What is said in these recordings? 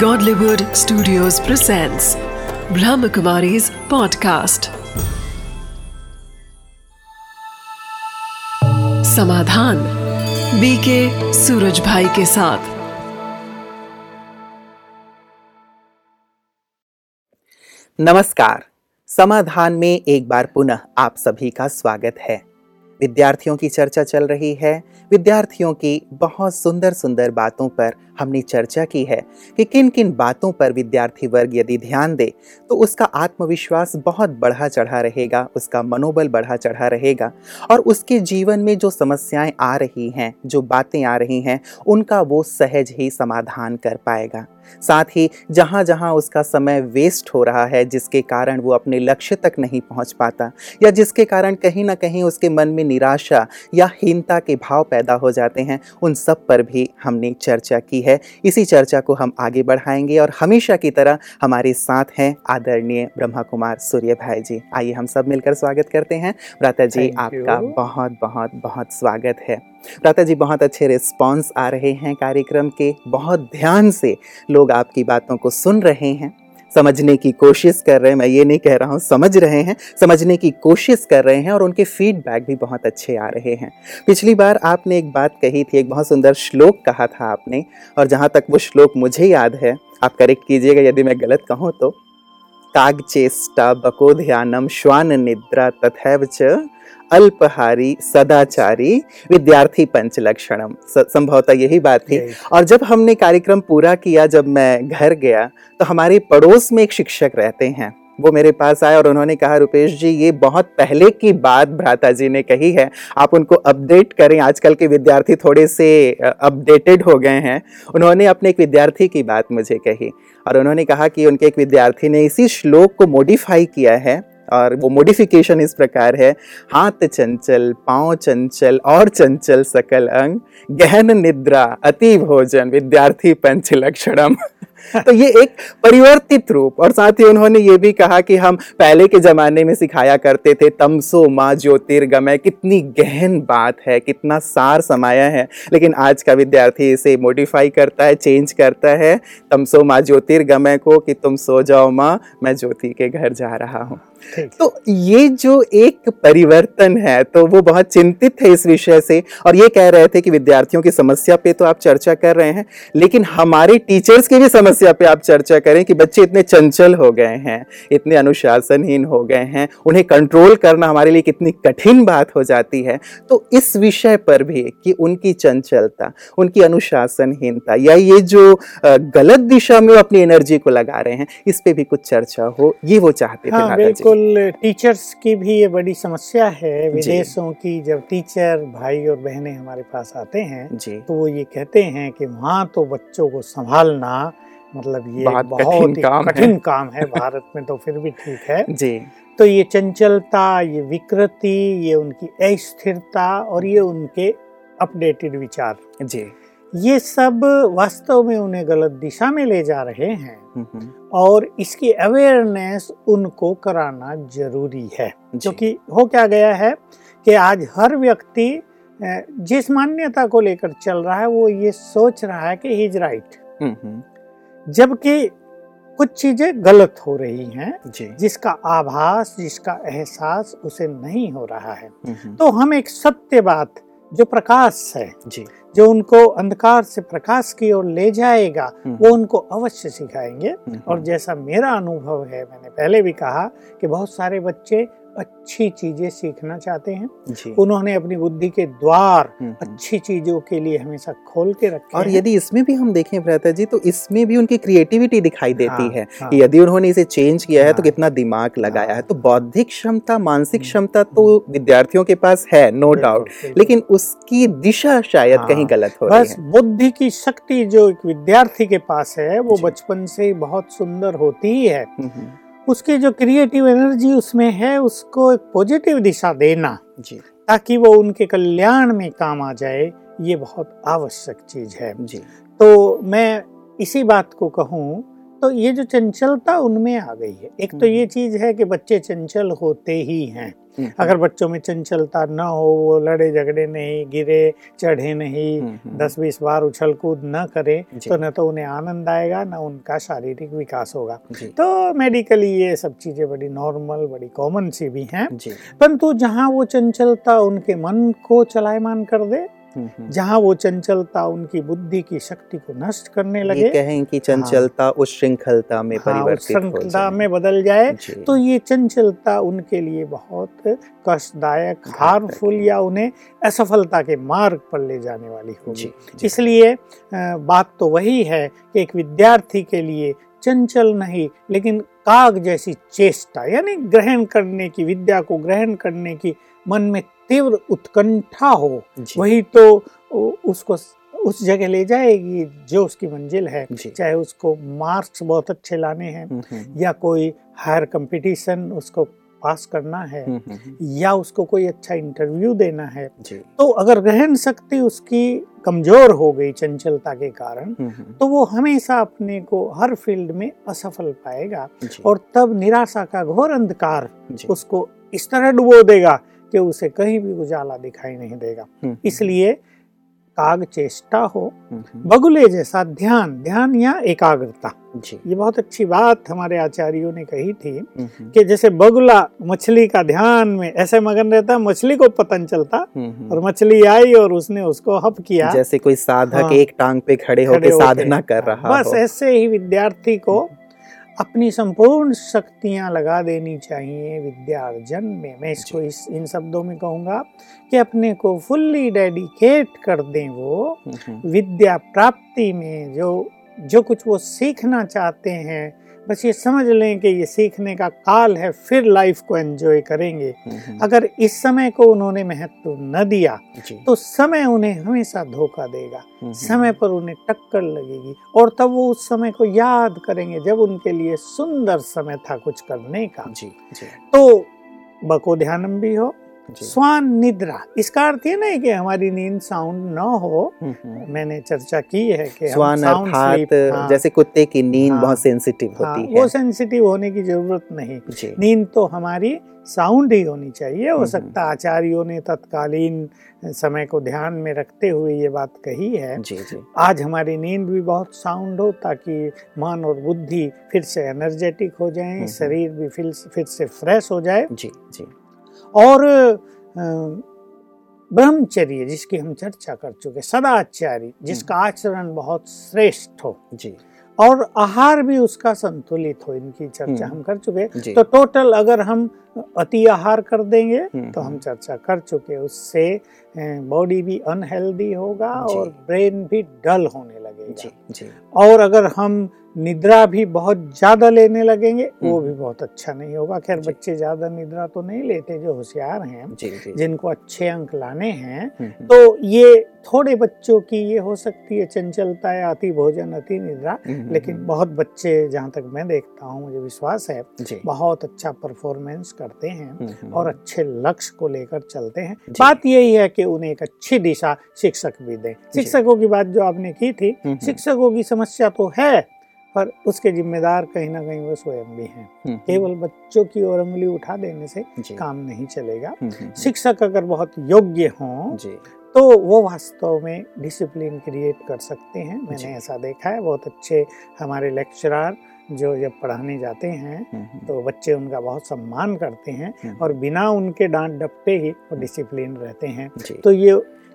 Godlywood Studios presents Brahmakumari's podcast. Samadhan BK Suraj भाई के साथ नमस्कार समाधान में एक बार पुनः आप सभी का स्वागत है विद्यार्थियों की चर्चा चल रही है। विद्यार्थियों की बहुत सुंदर सुंदर बातों पर हमने चर्चा की है कि किन किन बातों पर विद्यार्थी वर्ग यदि ध्यान दे तो उसका आत्मविश्वास बहुत बढ़ा चढ़ा रहेगा, उसका मनोबल बढ़ा चढ़ा रहेगा और उसके जीवन में जो समस्याएँ आ रही हैं, जो बातें आ रही हैं, उनका वो सहज ही समाधान कर पाएगा। साथ ही जहाँ जहाँ उसका समय वेस्ट हो रहा है, जिसके कारण वो अपने लक्ष्य तक नहीं पहुँच पाता या जिसके कारण कहीं ना कहीं उसके मन में निराशा या हीनता के भाव पैदा हो जाते हैं। उन सब पर भी हमने चर्चा की है। इसी चर्चा को हम आगे बढ़ाएँगे और हमेशा की तरह हमारे साथ हैं आदरणीय ब्रह्मा कुमार सूर्य भाई जी। आइए हम सब मिलकर स्वागत करते हैं। भ्राता जी आपका बहुत बहुत बहुत स्वागत है। भ्राता जी बहुत अच्छे रिस्पॉन्स आ रहे हैं कार्यक्रम के। बहुत ध्यान से लोग आपकी बातों को सुन रहे हैं। समझने की कोशिश कर रहे हैं। मैं ये नहीं कह रहा हूँ, समझ रहे हैं, समझने की कोशिश कर रहे हैं और उनके फीडबैक भी बहुत अच्छे आ रहे हैं। पिछली बार आपने एक बात कही थी, एक बहुत सुंदर श्लोक कहा था आपने, और जहाँ तक वो श्लोक मुझे याद है, आप करेक्ट कीजिएगा, यदि मैं गलत कहूँ तो। काग बकोध्यानम बको ध्यानम श्वान निद्रा तथैव च अल्पहारी सदाचारी विद्यार्थी पंच लक्षणम संभवतः यही बात थी। और जब हमने कार्यक्रम पूरा किया जब मैं घर गया तो हमारे पड़ोस में एक शिक्षक रहते हैं। वो मेरे पास आए और उन्होंने कहा, रुपेश जी, ये बहुत पहले की बात भ्राता जी ने कही है। आप उनको अपडेट करें। आजकल के विद्यार्थी थोड़े से अपडेटेड हो गए हैं। उन्होंने अपने एक विद्यार्थी की बात मुझे कही और उन्होंने कहा कि उनके एक विद्यार्थी ने इसी श्लोक को मॉडिफाई किया है और वो मॉडिफिकेशन इस प्रकार है। हाथ चंचल, पाँव चंचल और चंचल सकल अंग, गहन निद्रा, अति भोजन, विद्यार्थी पंच लक्षणम तो ये एक परिवर्तित रूप, और साथ ही उन्होंने ये भी कहा कि हम पहले के जमाने में सिखाया करते थे, तमसो माँ ज्योतिर्गमय, कितनी गहन बात है, कितना सार समाया है। लेकिन आज का विद्यार्थी इसे मॉडिफाई करता है चेंज करता है, तमसो माँ ज्योतिर्गमय को कि तुम सो जाओ माँ, मैं ज्योति के घर जा रहा हूँ। तो ये जो एक परिवर्तन है तो वो बहुत चिंतित थे इस विषय से और ये कह रहे थे कि विद्यार्थियों की समस्या पे तो आप चर्चा कर रहे हैं लेकिन हमारे टीचर्स की भी समस्या पे आप चर्चा करें कि बच्चे इतने चंचल हो गए हैं इतने अनुशासनहीन हो गए हैं उन्हें कंट्रोल करना हमारे लिए कितनी कठिन बात हो जाती है। तो इस विषय पर भी कि उनकी चंचलता उनकी अनुशासनहीनता या ये जो गलत दिशा में वो अपनी एनर्जी को लगा रहे हैं इस पर भी कुछ चर्चा हो ये वो चाहते थे हाँ बिल्कुल टीचर्स की भी ये बड़ी समस्या है। विदेशों की जब टीचर भाई और बहनें हमारे पास आते हैं जी। तो वो ये कहते हैं कि वहाँ तो बच्चों को संभालना मतलब ये बहुत ही काम कठिन काम है भारत में तो फिर भी ठीक है। जी। तो ये चंचलता ये विकृति ये उनकी अस्थिरता और ये उनके अपडेटेड विचार। जी। ये सब वास्तव में उन्हें गलत दिशा में ले जा रहे हैं। हम्म, हम्म, और इसकी अवेयरनेस उनको कराना ज़रूरी है। क्योंकि हो क्या गया है कि आज हर व्यक्ति जिस मान्यता को लेकर चल रहा है वो ये सोच रहा है कि ही इज़ राइट जबकि कुछ चीज़ें गलत हो रही हैं जिसका आभास जिसका एहसास उसे नहीं हो रहा है। हम्म, तो हम एक सत्य बात जो प्रकाश है जी। जो उनको अंधकार से प्रकाश की ओर ले जाएगा हम्म, वो उनको अवश्य सिखाएँगे। हम्म, और जैसा मेरा अनुभव है मैंने पहले भी कहा कि बहुत सारे बच्चे अच्छी चीज़ें सीखना चाहते हैं। उन्होंने अपनी बुद्धि के द्वार हम्म, हम्म। अच्छी चीज़ों के लिए हमेशा खोल के रखे और यदि इसमें भी हम देखें भ्राता जी तो इसमें भी उनकी क्रिएटिविटी दिखाई देती हाँ, है। हाँ। यदि उन्होंने इसे चेंज किया है तो हाँ। कितना दिमाग लगाया है। हाँ। तो बौद्धिक क्षमता मानसिक हम्म, क्षमता तो विद्यार्थियों के पास है नो डाउट लेकिन उसकी दिशा शायद हाँ, कहीं गलत हो बस बुद्धि की शक्ति जो एक विद्यार्थी के पास है वो बचपन से बहुत सुंदर होती ही है। उसकी जो क्रिएटिव एनर्जी उसमें है उसको एक पॉजिटिव दिशा देना। जी। ताकि वो उनके कल्याण में काम आ जाए ये बहुत आवश्यक चीज़ है। जी। तो मैं इसी बात को कहूँ तो ये जो चंचलता उनमें आ गई है। एक तो ये चीज़ है कि बच्चे चंचल होते ही हैं। हम्म, अगर बच्चों में चंचलता न हो वो लड़े झगड़े नहीं गिरे चढ़े नहीं हम्म, हम्म, दस बीस बार उछल कूद न करे तो न तो उन्हें आनंद आएगा न उनका शारीरिक विकास होगा। तो मेडिकली ये सब चीज़ें बड़ी नॉर्मल बड़ी कॉमन सी भी हैं। परंतु जहाँ वो चंचलता उनके मन को चलायमान कर दे हम्म, हम्म। जहाँ वो चंचलता उनकी बुद्धि की शक्ति को नष्ट करने ये लगे। कहें कि चंचलता हाँ, उस श्रृंखलता में हाँ, परिवर्तित हो श्रृंखला जाए। में बदल जाए। तो ये चंचलता उनके लिए बहुत कष्टदायक हार्मफुल या उन्हें असफलता के मार्ग पर ले जाने वाली होगी। इसलिए बात तो वही है कि एक विद्यार्थी के लिए चंचल नहीं लेकिन काग जैसी चेष्टा यानी ग्रहण करने की विद्या को ग्रहण करने की मन में तीव्र उत्कंठा हो वही तो उसको उस जगह ले जाएगी जो उसकी मंजिल है। चाहे उसको मार्क्स बहुत अच्छे लाने हैं हम्म, हम्म, या कोई हायर कंपटीशन उसको पास करना है हम्म, या उसको कोई अच्छा इंटरव्यू देना है तो अगर ग्रहण शक्ति उसकी कमज़ोर हो गई चंचलता के कारण तो वो हमेशा अपने को हर फ़ील्ड में असफल पाएगा और तब निराशा का घोर अंधकार उसको इस तरह डुबो देगा कि उसे कहीं भी उजाला दिखाई नहीं देगा। हम्म, इसलिए काग चेष्टा हो हम्म, हम्म, बगुले जैसा ध्यान ध्यान या एकाग्रता। जी। ये बहुत अच्छी बात हमारे आचार्यों ने कही थी हम्म, हम्म, कि जैसे बगुला मछली का ध्यान में ऐसे मगन रहता मछली को पतन चलता हम्म, हम्म। और मछली आई और उसने उसको हप किया। जैसे कोई साधक हाँ। एक टांग पे खड़े खड़े होकर साधना कर रहा बस हो। ऐसे ही विद्यार्थी को अपनी संपूर्ण शक्तियाँ लगा देनी चाहिए विद्यार्जन में। मैं इसको इस इन शब्दों में कहूँगा कि अपने को फुल्ली डेडिकेट कर दें वो हम्म, विद्या प्राप्ति में जो जो कुछ वो सीखना चाहते हैं बस ये समझ लें कि ये सीखने का काल है फिर लाइफ को एंजॉय करेंगे। अगर इस समय को उन्होंने महत्व न दिया तो समय उन्हें हमेशा धोखा देगा। समय पर उन्हें टक्कर लगेगी और तब वो उस समय को याद करेंगे जब उनके लिए सुंदर समय था कुछ करने का। जी जी। तो बको ध्यानम भी हो स्वान निद्रा इसका अर्थ ये नहीं कि हमारी नींद साउंड न हो। हम्म, हम्म। मैंने चर्चा की है कि स्वान अर्थात हाँ, जैसे कुत्ते की नींद हाँ, बहुत सेंसिटिव हाँ, होती वो सेंसिटिव होने की ज़रूरत नहीं। नींद तो हमारी साउंड ही होनी चाहिए। हो हम्म, सकता आचार्यों ने तत्कालीन समय को ध्यान में रखते हुए ये बात कही है। जी जी। आज हमारी नींद भी बहुत साउंड हो ताकि मन और बुद्धि फिर से एनर्जेटिक हो जाए। शरीर भी फिर फिर से फ्रेश हो जाए। जी जी। और ब्रह्मचर्य जिसकी हम चर्चा कर चुके सदाचारी जिसका आचरण बहुत श्रेष्ठ हो। जी। और आहार भी उसका संतुलित हो इनकी चर्चा हम्म। हम कर चुके तो टोटल अगर हम अति आहार कर देंगे हम्म, तो हम हम्म। चर्चा कर चुके उससे बॉडी भी अनहेल्दी होगा और ब्रेन भी डल होने जी लगेगा जी। और अगर हम निद्रा भी बहुत ज़्यादा लेने लगेंगे वो हम्म। भी बहुत अच्छा नहीं होगा। खैर बच्चे ज़्यादा निद्रा तो नहीं लेते जो होशियार हैं जी जी। जिनको अच्छे अंक लाने हैं। हम्म, हम्म, तो ये थोड़े बच्चों की ये हो सकती है चंचलता या अति भोजन अति निद्रा लेकिन बहुत बच्चे जहाँ तक मैं देखता हूँ मुझे विश्वास है बहुत अच्छा परफॉर्मेंस करते हैं और अच्छे लक्ष्य को लेकर चलते हैं। बात यही है कि उन्हें एक अच्छी दिशा शिक्षक भी दें। शिक्षकों की बात जो आपने की थी शिक्षकों की समस्या तो है पर उसके जिम्मेदार कहीं ना कहीं वो स्वयं भी हैं। हम्म, केवल बच्चों की ओर उंगली उठा देने से काम नहीं चलेगा। हम्म, हम्म, शिक्षक अगर बहुत योग्य हों तो वो वास्तव में डिसिप्लिन क्रिएट कर सकते हैं। मैंने ऐसा देखा है। बहुत अच्छे हमारे लेक्चरर जो जब पढ़ाने जाते हैं हम्म, हम्म, तो बच्चे उनका बहुत सम्मान करते हैं हम्म। और बिना उनके डांट डपटे ही वो डिसिप्लिन रहते हैं। तो ये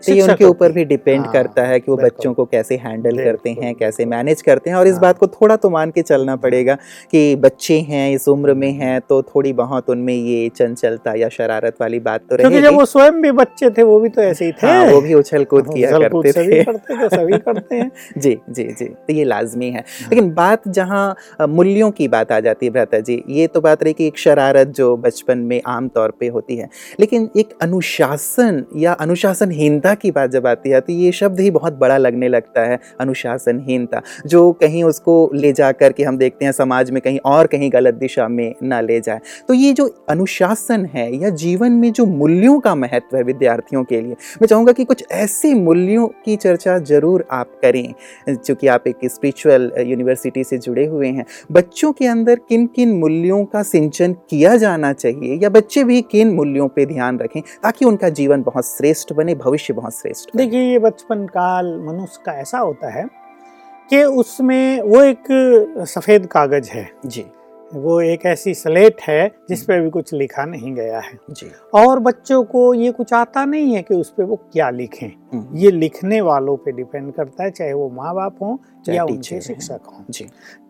तो ये उनके ऊपर भी डिपेंड हाँ, करता है कि वो बच्चों को कैसे हैंडल करते हैं कैसे मैनेज करते हैं। और इस हाँ। बात को थोड़ा तो मान के चलना पड़ेगा कि बच्चे हैं इस उम्र में हैं तो थोड़ी बहुत उनमें ये चंचलता या शरारत वाली बात तो क्योंकि जब वो स्वयं भी बच्चे थे वो भी तो ऐसे ही थे। हाँ, वो भी उछल कूद किया करते थे। सभी करते हैं। जी जी जी तो ये लाजमी है। लेकिन बात जहाँ मूल्यों की बात आ जाती है भ्राता जी ये तो बात रही कि एक शरारत जो बचपन में आमतौर पर होती है। लेकिन एक अनुशासन या अनुशासनहीनता विद्या की बात जब आती है तो ये शब्द ही बहुत बड़ा लगने लगता है, अनुशासनहीनता। जो कहीं उसको ले जा कर के हम देखते हैं, समाज में कहीं और कहीं गलत दिशा में ना ले जाए। तो ये जो अनुशासन है, या जीवन में जो मूल्यों का महत्व है विद्यार्थियों के लिए, मैं चाहूँगा कि कुछ ऐसे मूल्यों की चर्चा ज़रूर आप करें, चूँकि आप एक स्पिरिचुअल यूनिवर्सिटी से जुड़े हुए हैं। बच्चों के अंदर किन किन मूल्यों का सिंचन किया जाना चाहिए, या बच्चे भी किन मूल्यों पर ध्यान रखें, ताकि उनका जीवन बहुत श्रेष्ठ बने, भविष्य बहुत श्रेष्ठ देखिए ये बचपन काल मनुष्य का ऐसा होता है कि उसमें वो एक सफ़ेद कागज़ है। जी। वो एक ऐसी स्लेट है जिस पे भी कुछ लिखा नहीं गया है। जी। और बच्चों को ये कुछ आता नहीं है कि उस पे वो क्या लिखें। हम्म, ये लिखने वालों पे डिपेंड करता है चाहे वो माँ बाप हों चाहे या उनके शिक्षक हों। जी।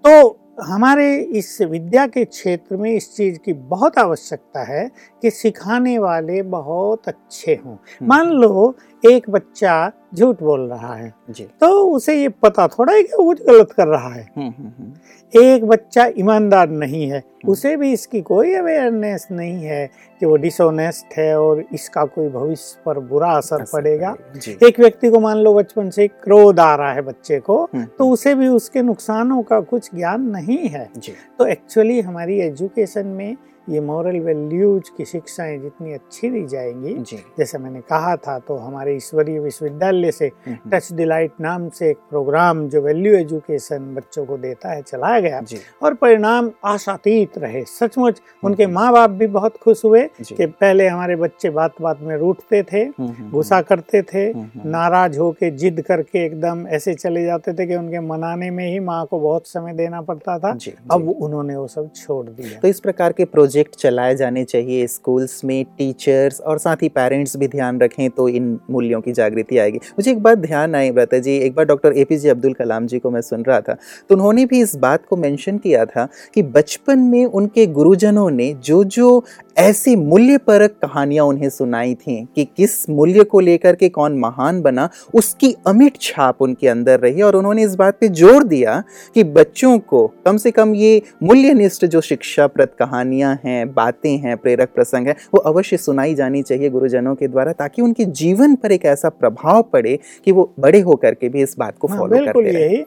तो हमारे इस विद्या के क्षेत्र में इस चीज़ की बहुत आवश्यकता है कि सिखाने वाले बहुत अच्छे हों। हम्म, मान लो एक बच्चा झूठ बोल रहा है। जी। तो उसे ये पता थोड़ा है कि वो गलत कर रहा है। हम्म, हम्म, हम्म, एक बच्चा ईमानदार नहीं है। उसे भी इसकी कोई अवेयरनेस नहीं है कि वो डिसऑनेस्ट है और इसका कोई भविष्य पर बुरा असर पड़ेगा। एक व्यक्ति को मान लो बचपन से क्रोध आ रहा है बच्चे को तो उसे भी उसके नुकसानों का कुछ ज्ञान नहीं है। जी। तो एक्चुअली हमारी एजुकेशन में ये मॉरल वैल्यूज़ की शिक्षाएँ जितनी अच्छी दी जाएँगी जैसे मैंने कहा था तो हमारे ईश्वरीय विश्वविद्यालय से हम्म, हम्म, टच डिलाइट नाम से एक प्रोग्राम जो वैल्यू एजुकेशन बच्चों को देता है चलाया गया। और परिणाम आशातीत रहे। सचमुच उनके हम्म। माँ बाप भी बहुत खुश हुए कि पहले हमारे बच्चे बात बात में रूठते थे हम्म, हम्म, गुस्सा करते थे हम्म, हम्म, नाराज़ होके जिद करके एकदम ऐसे चले जाते थे कि उनके मनाने में ही माँ को बहुत समय देना पड़ता था। अब उन्होंने वो सब छोड़ दिया। तो इस प्रकार के प्रोजेक्ट चलाए जाने चाहिए स्कूल्स में, टीचर्स और साथ ही पेरेंट्स भी ध्यान रखें तो इन मूल्यों की जागृति आएगी। मुझे एक बात ध्यान आई ब्रता जी, एक बार doctor A P Abdul Kalam ji को मैं सुन रहा था तो उन्होंने भी इस बात को मैंशन किया था कि बचपन में उनके गुरुजनों ने जो जो ऐसी मूल्य परक कहानियाँ उन्हें सुनाई थी कि किस मूल्य को लेकर के कौन महान बना उसकी अमिट छाप उनके अंदर रही और उन्होंने इस बात पे ज़ोर दिया कि बच्चों को कम से कम ये मूल्यनिष्ठ जो शिक्षाप्रद कहानियाँ हैं बातें हैं प्रेरक प्रसंग है वो अवश्य सुनाई जानी चाहिए गुरुजनों के द्वारा ताकि उनके जीवन पर एक ऐसा प्रभाव पड़े कि वो बड़े होकर के भी इस बात को हाँ, फॉलो बिल्कुल करते यही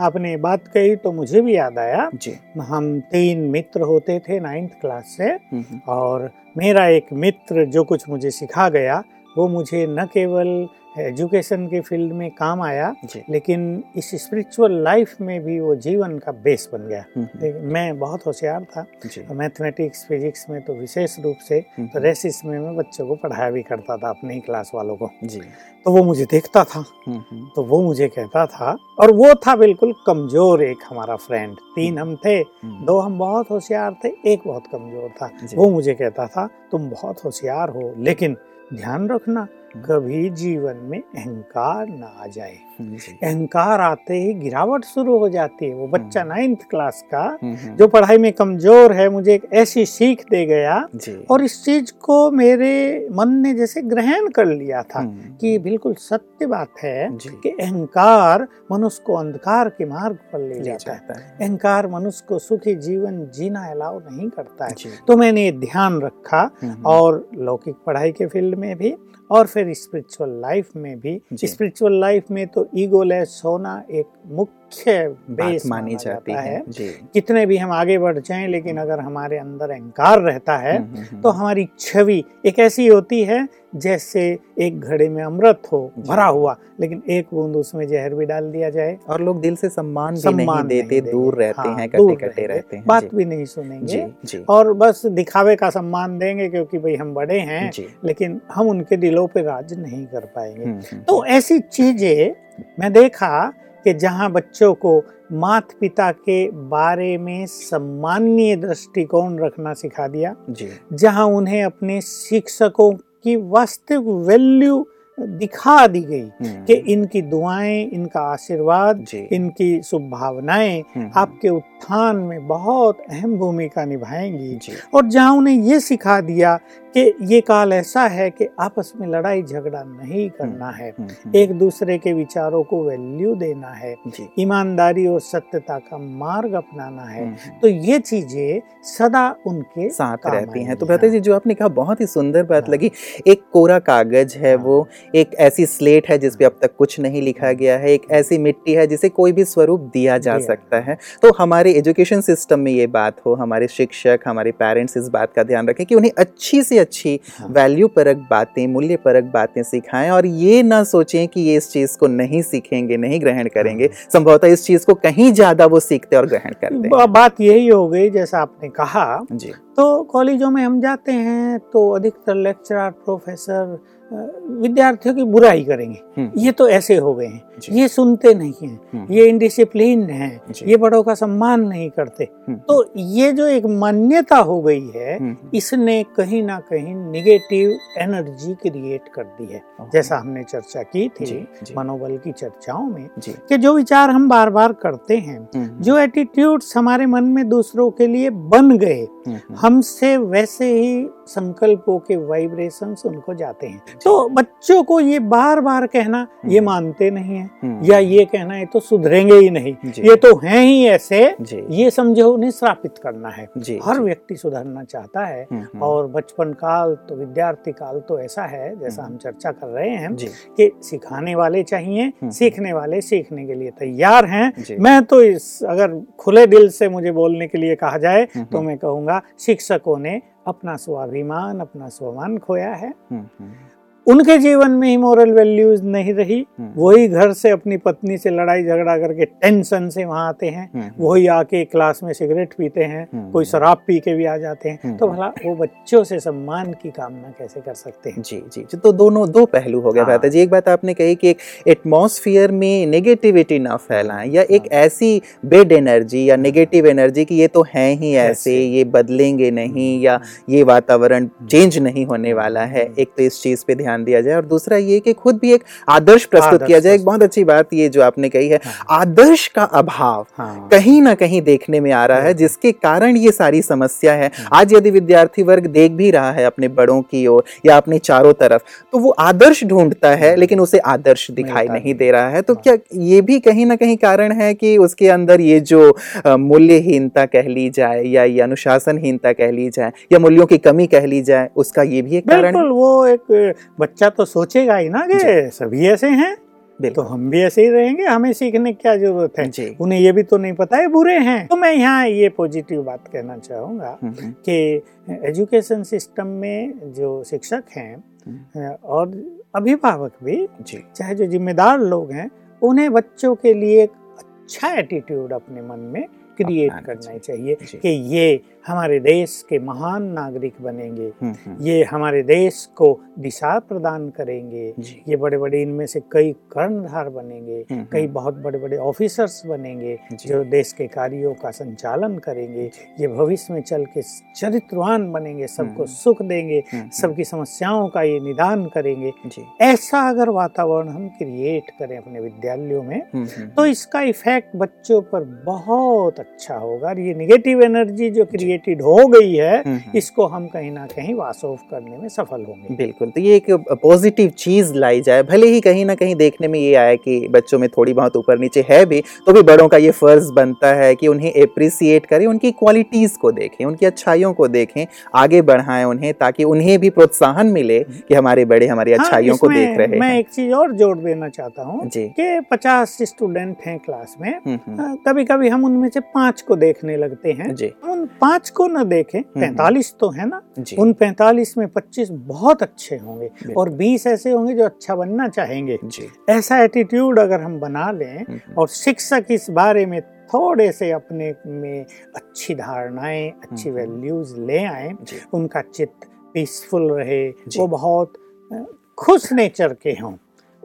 आपने बात कही तो मुझे भी याद आया। जी। हम तीन मित्र होते थे नाइन्थ क्लास से हम्म, हम्म, और मेरा एक मित्र जो कुछ मुझे सिखा गया वो मुझे न केवल एजुकेशन के फ़ील्ड में काम आया लेकिन इस स्पिरिचुअल लाइफ में भी वो जीवन का बेस बन गया। हम्म, हम्म, मैं बहुत होशियार था। जी। मैथमेटिक्स फिजिक्स में तो विशेष रूप से हम्म, तो रेसिस में मैं बच्चों को पढ़ाया भी करता था अपनी ही क्लास वालों को। जी। तो वो मुझे देखता था। तो वो मुझे कहता था और वो था बिल्कुल कमज़ोर एक हमारा फ्रेंड तीन हम थे दो हम बहुत होशियार थे एक बहुत कमज़ोर था। वो मुझे कहता था तुम बहुत होशियार हो लेकिन ध्यान रखना कभी जीवन में अहंकार ना आ जाए। अहंकार आते ही गिरावट शुरू हो जाती है। वो बच्चा हम्म। नाइन्थ क्लास का हम्म, हम्म, जो पढ़ाई में कमज़ोर है मुझे एक ऐसी सीख दे गया और इस चीज़ को मेरे मन ने जैसे ग्रहण कर लिया था हम्म, कि बिल्कुल सत्य बात है कि अहंकार मनुष्य को अंधकार के मार्ग पर ले जाता है। अहंकार मनुष्य को सुखी जीवन जीना अलाउ नहीं करता है। तो मैंने ध्यान रखा हम्म, और लौकिक पढ़ाई के फ़ील्ड में भी और फिर स्पिरिचुअल लाइफ में भी। स्पिरिचुअल लाइफ में तो ईगोलेस होना एक मुख्य बात बेस मानी जाती है। जी। कितने भी हम आगे बढ़ जाएँ लेकिन अगर हमारे अंदर अहंकार रहता है हम्म, हम्म, हम्म, तो हमारी छवि एक ऐसी होती है जैसे एक घड़े में अमृत हो भरा हुआ लेकिन एक बूंद उसमें जहर भी डाल दिया जाए। और लोग दिल से सम्मान भी सम्मान नहीं देते। नहीं दूर रहते हाँ, हैं कटे कटे रहेंगे, रहते हैं। बात भी नहीं सुनेंगे। जी जी। और बस दिखावे का सम्मान देंगे क्योंकि भाई हम बड़े हैं लेकिन हम उनके दिलों पे राज नहीं कर पाएँगे। हम्म, हम्म, तो ऐसी चीज़ें मैं देखा कि जहाँ बच्चों को माता पिता के बारे में सम्मानीय दृष्टिकोण रखना सिखा दिया जहाँ उन्हें अपने शिक्षकों की वास्तविक वैल्यू दिखा दी गई हम्म, कि इनकी दुआएँ इनका आशीर्वाद इनकी शुभ भावनाएँ हम्म, आपके उत्थान में बहुत अहम भूमिका निभाएँगी। और जहाँ उन्हें ये सिखा दिया कि ये काल ऐसा है कि आपस में लड़ाई झगड़ा नहीं करना है। हम्म, हम्म, एक दूसरे के विचारों को वैल्यू देना है। ईमानदारी और सत्यता का मार्ग अपनाना है। हम्म, हम्म। तो ये चीज़ें सदा उनके साथ रहती हैं। तो भ्राता हाँ। जी जो आपने कहा बहुत ही सुंदर बात हाँ। लगी। एक कोरा कागज़ है हाँ। वो एक ऐसी स्लेट है जिसपे अब तक कुछ नहीं लिखा गया है। एक ऐसी मिट्टी है जिसे कोई भी स्वरूप दिया जा सकता है। तो हमारे एजुकेशन सिस्टम में ये बात हो हमारे शिक्षक हमारे पेरेंट्स इस बात का ध्यान रखें कि उन्हें अच्छी से अच्छी हाँ। वैल्यू परक बातें मूल्य परक बातें सिखाएँ और ये ना सोचें कि ये इस चीज़ को नहीं सीखेंगे नहीं ग्रहण करेंगे। संभवतः इस चीज़ को कहीं ज़्यादा वो सीखते और ग्रहण करते हैं। ब- बात यही हो गई जैसा आपने कहा। जी। तो कॉलेजों में हम जाते हैं तो अधिकतर लेक्चरर प्रोफेसर विद्यार्थियों की बुराई करेंगे। हम्म, ये तो ऐसे हो गए हैं। ये सुनते नहीं हैं। हम्म, ये इनडिसिप्लिन हैं। ये बड़ों का सम्मान नहीं करते। हम्म, तो ये जो एक मान्यता हो गई है इसने कहीं ना कहीं निगेटिव एनर्जी क्रिएट कर दी है। जैसा हमने चर्चा की थी जी मनोबल की चर्चाओं में कि जो विचार हम बार बार करते हैं जो एटीट्यूड्स हमारे मन में दूसरों के लिए बन गए हमसे वैसे ही संकल्पों के वाइब्रेशंस उनको जाते हैं। तो बच्चों को ये बार बार कहना ये हम्म। मानते नहीं है हम्म, या ये कहना है तो सुधरेंगे ही नहीं। ये तो हैं ही ऐसे ये समझो उन्हें श्रापित करना है। हर व्यक्ति सुधरना चाहता है हम्म, और बचपन काल तो विद्यार्थी काल तो ऐसा है जैसा। हम चर्चा कर रहे हैं कि सिखाने वाले चाहिए। सीखने वाले सीखने के लिए तैयार हैं। मैं तो इस अगर खुले दिल से मुझे बोलने के लिए कहा जाए तो मैं कहूँगा शिक्षकों ने अपना स्वाभिमान अपना स्वमान खोया है। उनके जीवन में ही मोरल वैल्यूज़ नहीं रही। हम्म, वही घर से अपनी पत्नी से लड़ाई झगड़ा करके टेंशन से वहाँ आते हैं। हम्म, वही आके क्लास में सिगरेट पीते हैं हम्म, कोई शराब पी के भी आ जाते हैं। हम्म। तो भला वो बच्चों से सम्मान की कामना कैसे कर सकते हैं? जी जी जी। तो दोनों दो पहलू हो गए हाँ। जी। एक बात आपने कही कि एक एटमॉस्फेयर में नेगेटिविटी ना फैलाएँ या एक हाँ। ऐसी बेड एनर्जी या नेगेटिव एनर्जी कि ये तो है ही ऐसे। ये बदलेंगे नहीं या ये वातावरण चेंज नहीं होने वाला है। हम्म। एक तो इस चीज़ पे ध्यान दिया जाए और दूसरा ये कि खुद भी एक आदर्श प्रस्तुत किया जाए एक बहुत अच्छी बात ये जो आपने कही है हाँ। आदर्श का अभाव हाँ कहीं ना कहीं देखने में आ रहा है जिसके कारण ये सारी समस्या है हम्म। आज यदि विद्यार्थी वर्ग देख भी रहा है अपने बड़ों की ओर या अपने चारों तरफ़ तो वो आदर्श ढूंढता है। लेकिन उसे आदर्श दिखाई नहीं। दे रहा है तो हाँ। क्या ये भी कहीं ना कहीं कारण है कि उसके अंदर ये जो मूल्यहीनता कह ली जाए या ये अनुशासनहीनता कह ली जाए या मूल्यों की कमी कह ली जाए उसका ये भी एक कारण है वो एक बच्चा तो सोचेगा ही ना कि सभी ऐसे हैं तो हम भी ऐसे ही रहेंगे हमें सीखने की क्या ज़रूरत है? जी। उन्हें ये भी तो नहीं पता है बुरे हैं। तो मैं यहाँ ये पॉजिटिव बात कहना चाहूँगा हम्म, हम्म, कि एजुकेशन सिस्टम में जो शिक्षक हैं हम्म। और अभिभावक भी चाहे जो जिम्मेदार लोग हैं उन्हें बच्चों के लिए एक अच्छा एटीट्यूड अपने मन में क्रिएट करना चाहिए। कि ये हमारे देश के महान नागरिक बनेंगे। हम्म, हम्म, ये हमारे देश को दिशा प्रदान करेंगे। ये बड़े बड़े इनमें से कई कर्णधार बनेंगे। हम्म, कई बहुत बड़े बड़े ऑफिसर्स बनेंगे जो। देश के कार्यों का संचालन करेंगे। ये भविष्य में चल के चरित्रवान बनेंगे सबको। सुख देंगे सबकी समस्याओं का ये निदान करेंगे। ऐसा अगर वातावरण हम क्रिएट करें अपने विद्यालयों में तो इसका इफ़ेक्ट बच्चों पर बहुत अच्छा होगा। और ये निगेटिव एनर्जी जो क्रिएटेड हो गई है हम्म, हम्म। इसको हम कहीं ना कहीं वाश ऑफ़ करने में सफल होंगे। बिल्कुल तो ये एक पॉजिटिव चीज़ लाई जाए भले ही कहीं ना कहीं देखने में ये आए कि बच्चों में थोड़ी बहुत ऊपर नीचे है भी तो भी बड़ों का ये फ़र्ज़ बनता है कि उन्हें अप्रिसिएट करें उनकी क्वालिटीज को देखें उनकी अच्छाइयों को देखें आगे बढ़ाएँ उन्हें ताकि उन्हें भी प्रोत्साहन मिले कि हमारे बड़े हमारी हाँ, अच्छाइयों को देख रहे हैं। मैं एक चीज़ और जोड़ देना चाहता हूँ कि पचास स्टूडेंट हैं क्लास में हम्म, हम्म, कभी कभी हम उनमें से पाँच को देखने लगते हैं। उन पाँच को न देखें पैंतालीस तो है ना? उन पैंतालीस में पच्चीस बहुत अच्छे होंगे और बीस ऐसे होंगे जो अच्छा बनना चाहेंगे। ऐसा एटीट्यूड अगर हम बना लें हम्म, हम्म, और शिक्षक इस बारे में थोड़े से अपने में अच्छी धारणाएँ अच्छी हम्म। वैल्यूज़ ले आए उनका चित्त पीसफुल रहे वो बहुत खुश नेचर के हों।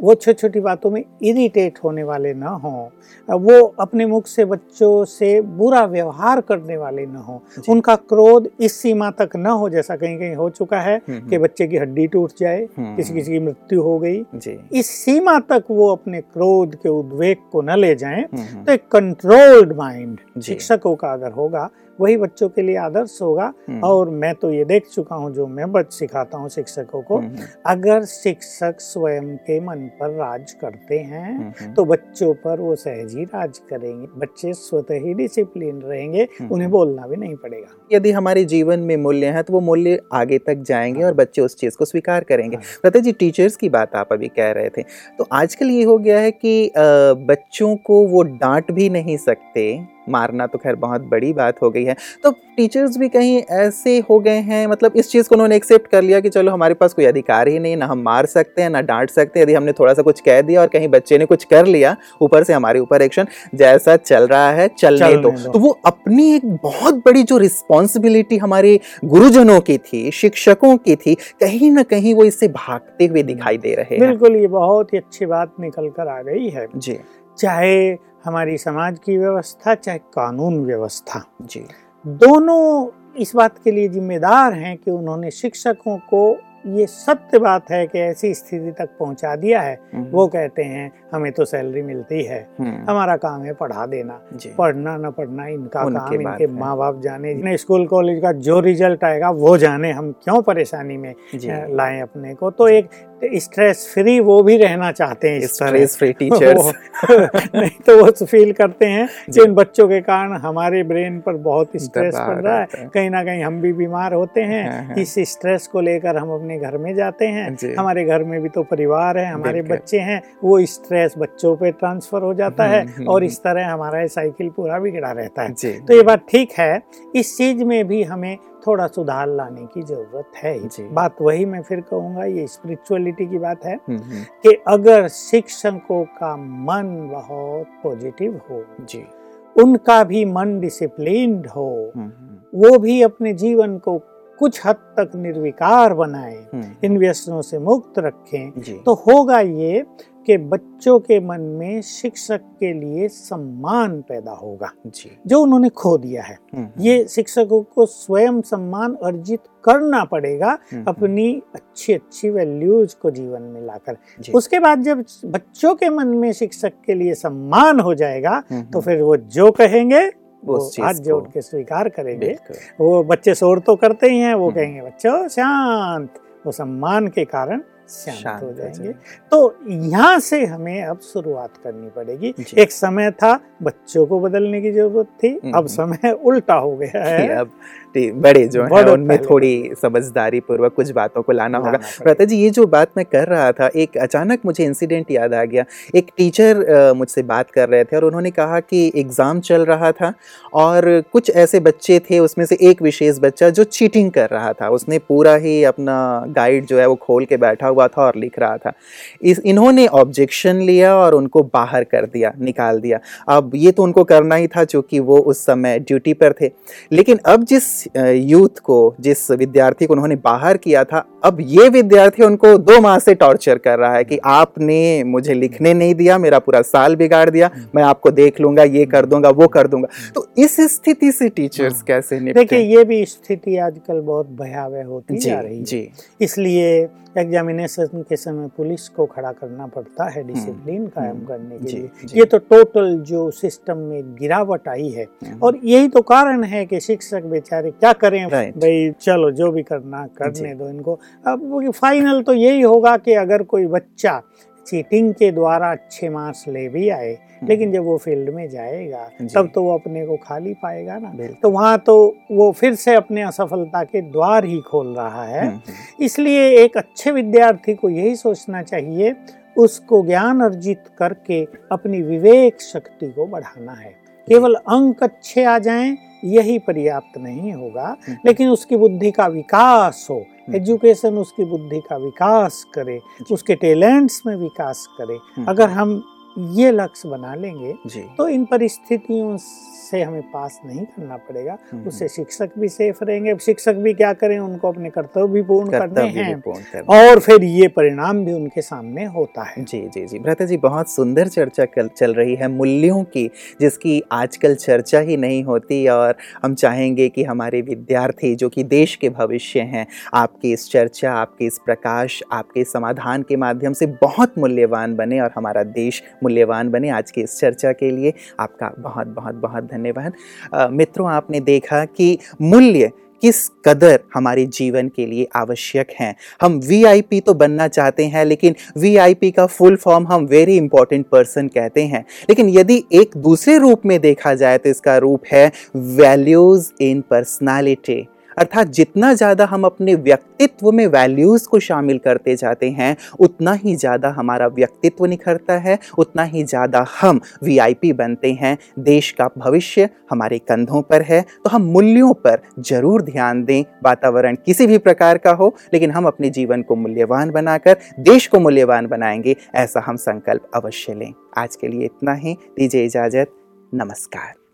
वो छोटी छोटी बातों में इरिटेट होने वाले न हों। वो अपने मुख से बच्चों से बुरा व्यवहार करने वाले न हों। उनका क्रोध इस सीमा तक न हो जैसा कहीं कहीं हो चुका है हम्म, कि बच्चे की हड्डी टूट जाए हम्म, किसी किसी की मृत्यु हो गई। इस सीमा तक वो अपने क्रोध के उद्वेग को न ले जाएँ हम्म, हम्म, तो एक कंट्रोल्ड माइंड शिक्षकों का अगर होगा वही बच्चों के लिए आदर्श होगा। हम्म, और मैं तो ये देख चुका हूँ जो मैं बच सिखाता हूँ शिक्षकों को हम्म, हम्म, अगर शिक्षक स्वयं के मन पर राज करते हैं तो बच्चों पर वो सहज ही राज करेंगे। बच्चे स्वतः ही डिसिप्लिन रहेंगे। उन्हें बोलना भी नहीं पड़ेगा। यदि हमारे जीवन में मूल्य है तो वो मूल्य आगे तक जाएँगे और बच्चे उस चीज़ को स्वीकार करेंगे। हाँ। जी टीचर्स की बात आप अभी कह रहे थे। तो आजकल ये हो गया है कि बच्चों को वो डांट भी नहीं सकते मारना तो खैर बहुत बड़ी बात हो गई है। तो टीचर्स भी कहीं ऐसे हो गए हैं मतलब इस चीज़ को उन्होंने एक्सेप्ट कर लिया कि चलो हमारे पास कोई अधिकार ही नहीं ना हम मार सकते हैं ना डांट सकते हैं। यदि हमने थोड़ा सा कुछ कह दिया और कहीं बच्चे ने कुछ कर लिया ऊपर से हमारे ऊपर एक्शन जैसा चल रहा है चलने दो। दो। तो वो अपनी एक बहुत बड़ी जो रिस्पॉन्सिबिलिटी हमारे गुरुजनों की थी शिक्षकों की थी कहीं ना कहीं वो इससे भागते हुए दिखाई दे रहे हैं। बिल्कुल ये बहुत ही अच्छी बात निकल कर आ गई है। जी। चाहे हमारी समाज की व्यवस्था चाहे कानून व्यवस्था। जी। दोनों इस बात के लिए जिम्मेदार हैं कि उन्होंने शिक्षकों को ये सत्य बात है कि ऐसी स्थिति तक पहुँचा दिया है। वो कहते हैं हमें तो सैलरी मिलती है। हम्म, हमारा काम है पढ़ा देना। पढ़ना न पढ़ना इनका काम इनके माँ बाप जाने। जिन्हें स्कूल कॉलेज का जो रिज़ल्ट आएगा वो जाने। हम क्यों परेशानी में लाएँ अपने को? तो एक स्ट्रेस फ्री वो भी रहना चाहते हैं इस स्ट्रेस फ्री टीचर्स नहीं तो वो फील करते हैं कि इन बच्चों के कारण हमारे ब्रेन पर बहुत स्ट्रेस पड़ रहा है। कहीं ना कहीं हम भी बीमार होते हाँ, हैं हाँ। इस स्ट्रेस को लेकर हम अपने घर में जाते हैं। हमारे घर में भी तो परिवार है हमारे बच्चे हैं वो स्ट्रेस बच्चों पे ट्रांसफ़र हो जाता है हम्म, हम्म, और हम्म। इस तरह हमारा साइकिल पूरा बिगड़ा रहता है। तो ये बात ठीक है। इस चीज़ में भी हमें थोड़ा सुधार लाने की ज़रूरत है बात वही मैं फिर कहूँगा ये स्पिरिचुअलिटी की बात है हम्म, हम्म, कि अगर शिक्षकों का मन बहुत पॉजिटिव हो जी। उनका भी मन डिसिप्लिन्ड हो हम्म, वो भी अपने जीवन को कुछ हद तक निर्विकार बनाए इन व्यसनों से मुक्त रखें तो होगा ये कि बच्चों के मन में शिक्षक के लिए सम्मान पैदा होगा। जी। जो उन्होंने खो दिया है। हम्म, ये शिक्षकों को स्वयं सम्मान अर्जित करना पड़ेगा हम्म, अपनी अच्छी अच्छी वैल्यूज़ को जीवन में लाकर। उसके बाद जब बच्चों के मन में शिक्षक के लिए सम्मान हो जाएगा हम्म, तो फिर वो जो कहेंगे वो हाथ जोड़ के स्वीकार करेंगे। वो बच्चे शोर तो करते ही हैं वो हम्म। कहेंगे बच्चों शांत। वो सम्मान के कारण शांत हो जाएँगे। तो यहाँ से हमें अब शुरुआत करनी पड़ेगी। एक समय था बच्चों को बदलने की ज़रूरत थी हम्म, अब हम्म। समय उल्टा हो गया है। अब बड़े जो हैं उनमें थोड़ी समझदारी पूर्वक कुछ बातों को लाना होगा। लाना पड़ेगा। प्रता जी ये जो बात मैं कर रहा था एक अचानक मुझे इंसिडेंट याद आ गया। एक टीचर मुझसे बात कर रहे थे और उन्होंने कहा कि एग्ज़ाम चल रहा था और कुछ ऐसे बच्चे थे उसमें से एक विशेष बच्चा जो चीटिंग कर रहा था। उसने पूरा ही अपना गाइड जो है वो खोल के बैठा हुआ था और लिख रहा था। इस इन्होंने ऑब्जेक्शन लिया और उनको बाहर कर दिया निकाल दिया। अब ये तो उनको करना ही था क्योंकि वो उस समय ड्यूटी पर थे। लेकिन अब जिस यूथ को जिस विद्यार्थी को उन्होंने बाहर किया था अब ये विद्यार्थी उनको दो माह से टॉर्चर कर रहा है कि आपने मुझे लिखने नहीं दिया मेरा पूरा साल बिगाड़ दिया मैं आपको देख लूँगा ये कर दूँगा वो कर दूँगा। तो इस स्थिति से टीचर्स हाँ। कैसे देखिए ये भी स्थिति आजकल बहुत भयावह होती जा रही है। इसलिए एग्जामिनेशन के समय पुलिस को खड़ा करना पड़ता है डिसिप्लिन कायम हम्म, करने के लिए। ये तो टोटल जो सिस्टम में गिरावट आई है। और यही तो कारण है कि शिक्षक बेचारे क्या करें? भाई चलो जो भी करना करने दो इनको। अब फाइनल तो यही होगा कि अगर कोई बच्चा चीटिंग के द्वारा अच्छे मार्क्स ले भी आए लेकिन जब वो फ़ील्ड में जाएगा हम्म। तब तो वो अपने को खाली पाएगा ना। तो वहाँ तो वो फिर से अपने असफलता के द्वार ही खोल रहा है। हम्म, हम्म, इसलिए एक अच्छे विद्यार्थी को यही सोचना चाहिए उसको ज्ञान अर्जित करके अपनी विवेक शक्ति को बढ़ाना है। केवल अंक अच्छे आ जाएँ यही पर्याप्त नहीं होगा हम्म। लेकिन उसकी बुद्धि का विकास हो हम्म। एजुकेशन उसकी बुद्धि का विकास करे उसके टैलेंट्स में विकास करे हम्म। अगर हम ये लक्ष्य बना लेंगे जी। तो इन परिस्थितियों से हमें पास नहीं करना पड़ेगा। हम्म, उससे शिक्षक भी सेफ़ रहेंगे। शिक्षक भी क्या करें? उनको अपने कर्तव्य भी पूर्ण करने हैं। करने और फिर ये परिणाम भी उनके सामने होता है। जी जी जी। भ्राता जी बहुत सुंदर चर्चा कल चल रही है मूल्यों की जिसकी आजकल चर्चा ही नहीं होती और हम चाहेंगे कि हमारे विद्यार्थी जो कि देश के भविष्य हैं आपकी इस चर्चा आपके इस प्रकाश आपके इस समाधान के माध्यम से बहुत मूल्यवान बने और हमारा देश मूल्यवान बने आज की इस चर्चा के लिए। आपका बहुत बहुत बहुत धन्यवाद। मित्रों, आपने देखा कि मूल्य किस कदर हमारे जीवन के लिए आवश्यक हैं। हम वीआईपी तो बनना चाहते हैं, लेकिन वीआईपी का फुल फॉर्म हम वेरी इंपॉर्टेंट पर्सन कहते हैं। लेकिन यदि एक दूसरे रूप में देखा जाए तो इसका रूप है वैल्यूज़ इन पर्सनालिटी अर्थात जितना ज़्यादा हम अपने व्यक्तित्व में वैल्यूज़ को शामिल करते जाते हैं, उतना ही ज़्यादा हमारा व्यक्तित्व निखरता है, उतना ही ज़्यादा हम वीआईपी बनते हैं। देश का भविष्य हमारे कंधों पर है। तो हम मूल्यों पर ज़रूर ध्यान दें। वातावरण किसी भी प्रकार का हो, लेकिन हम अपने जीवन को मूल्यवान बनाकर, देश को मूल्यवान बनाएँगे, ऐसा हम संकल्प अवश्य लें। आज के लिए इतना ही। दीजिए इजाज़त। नमस्कार।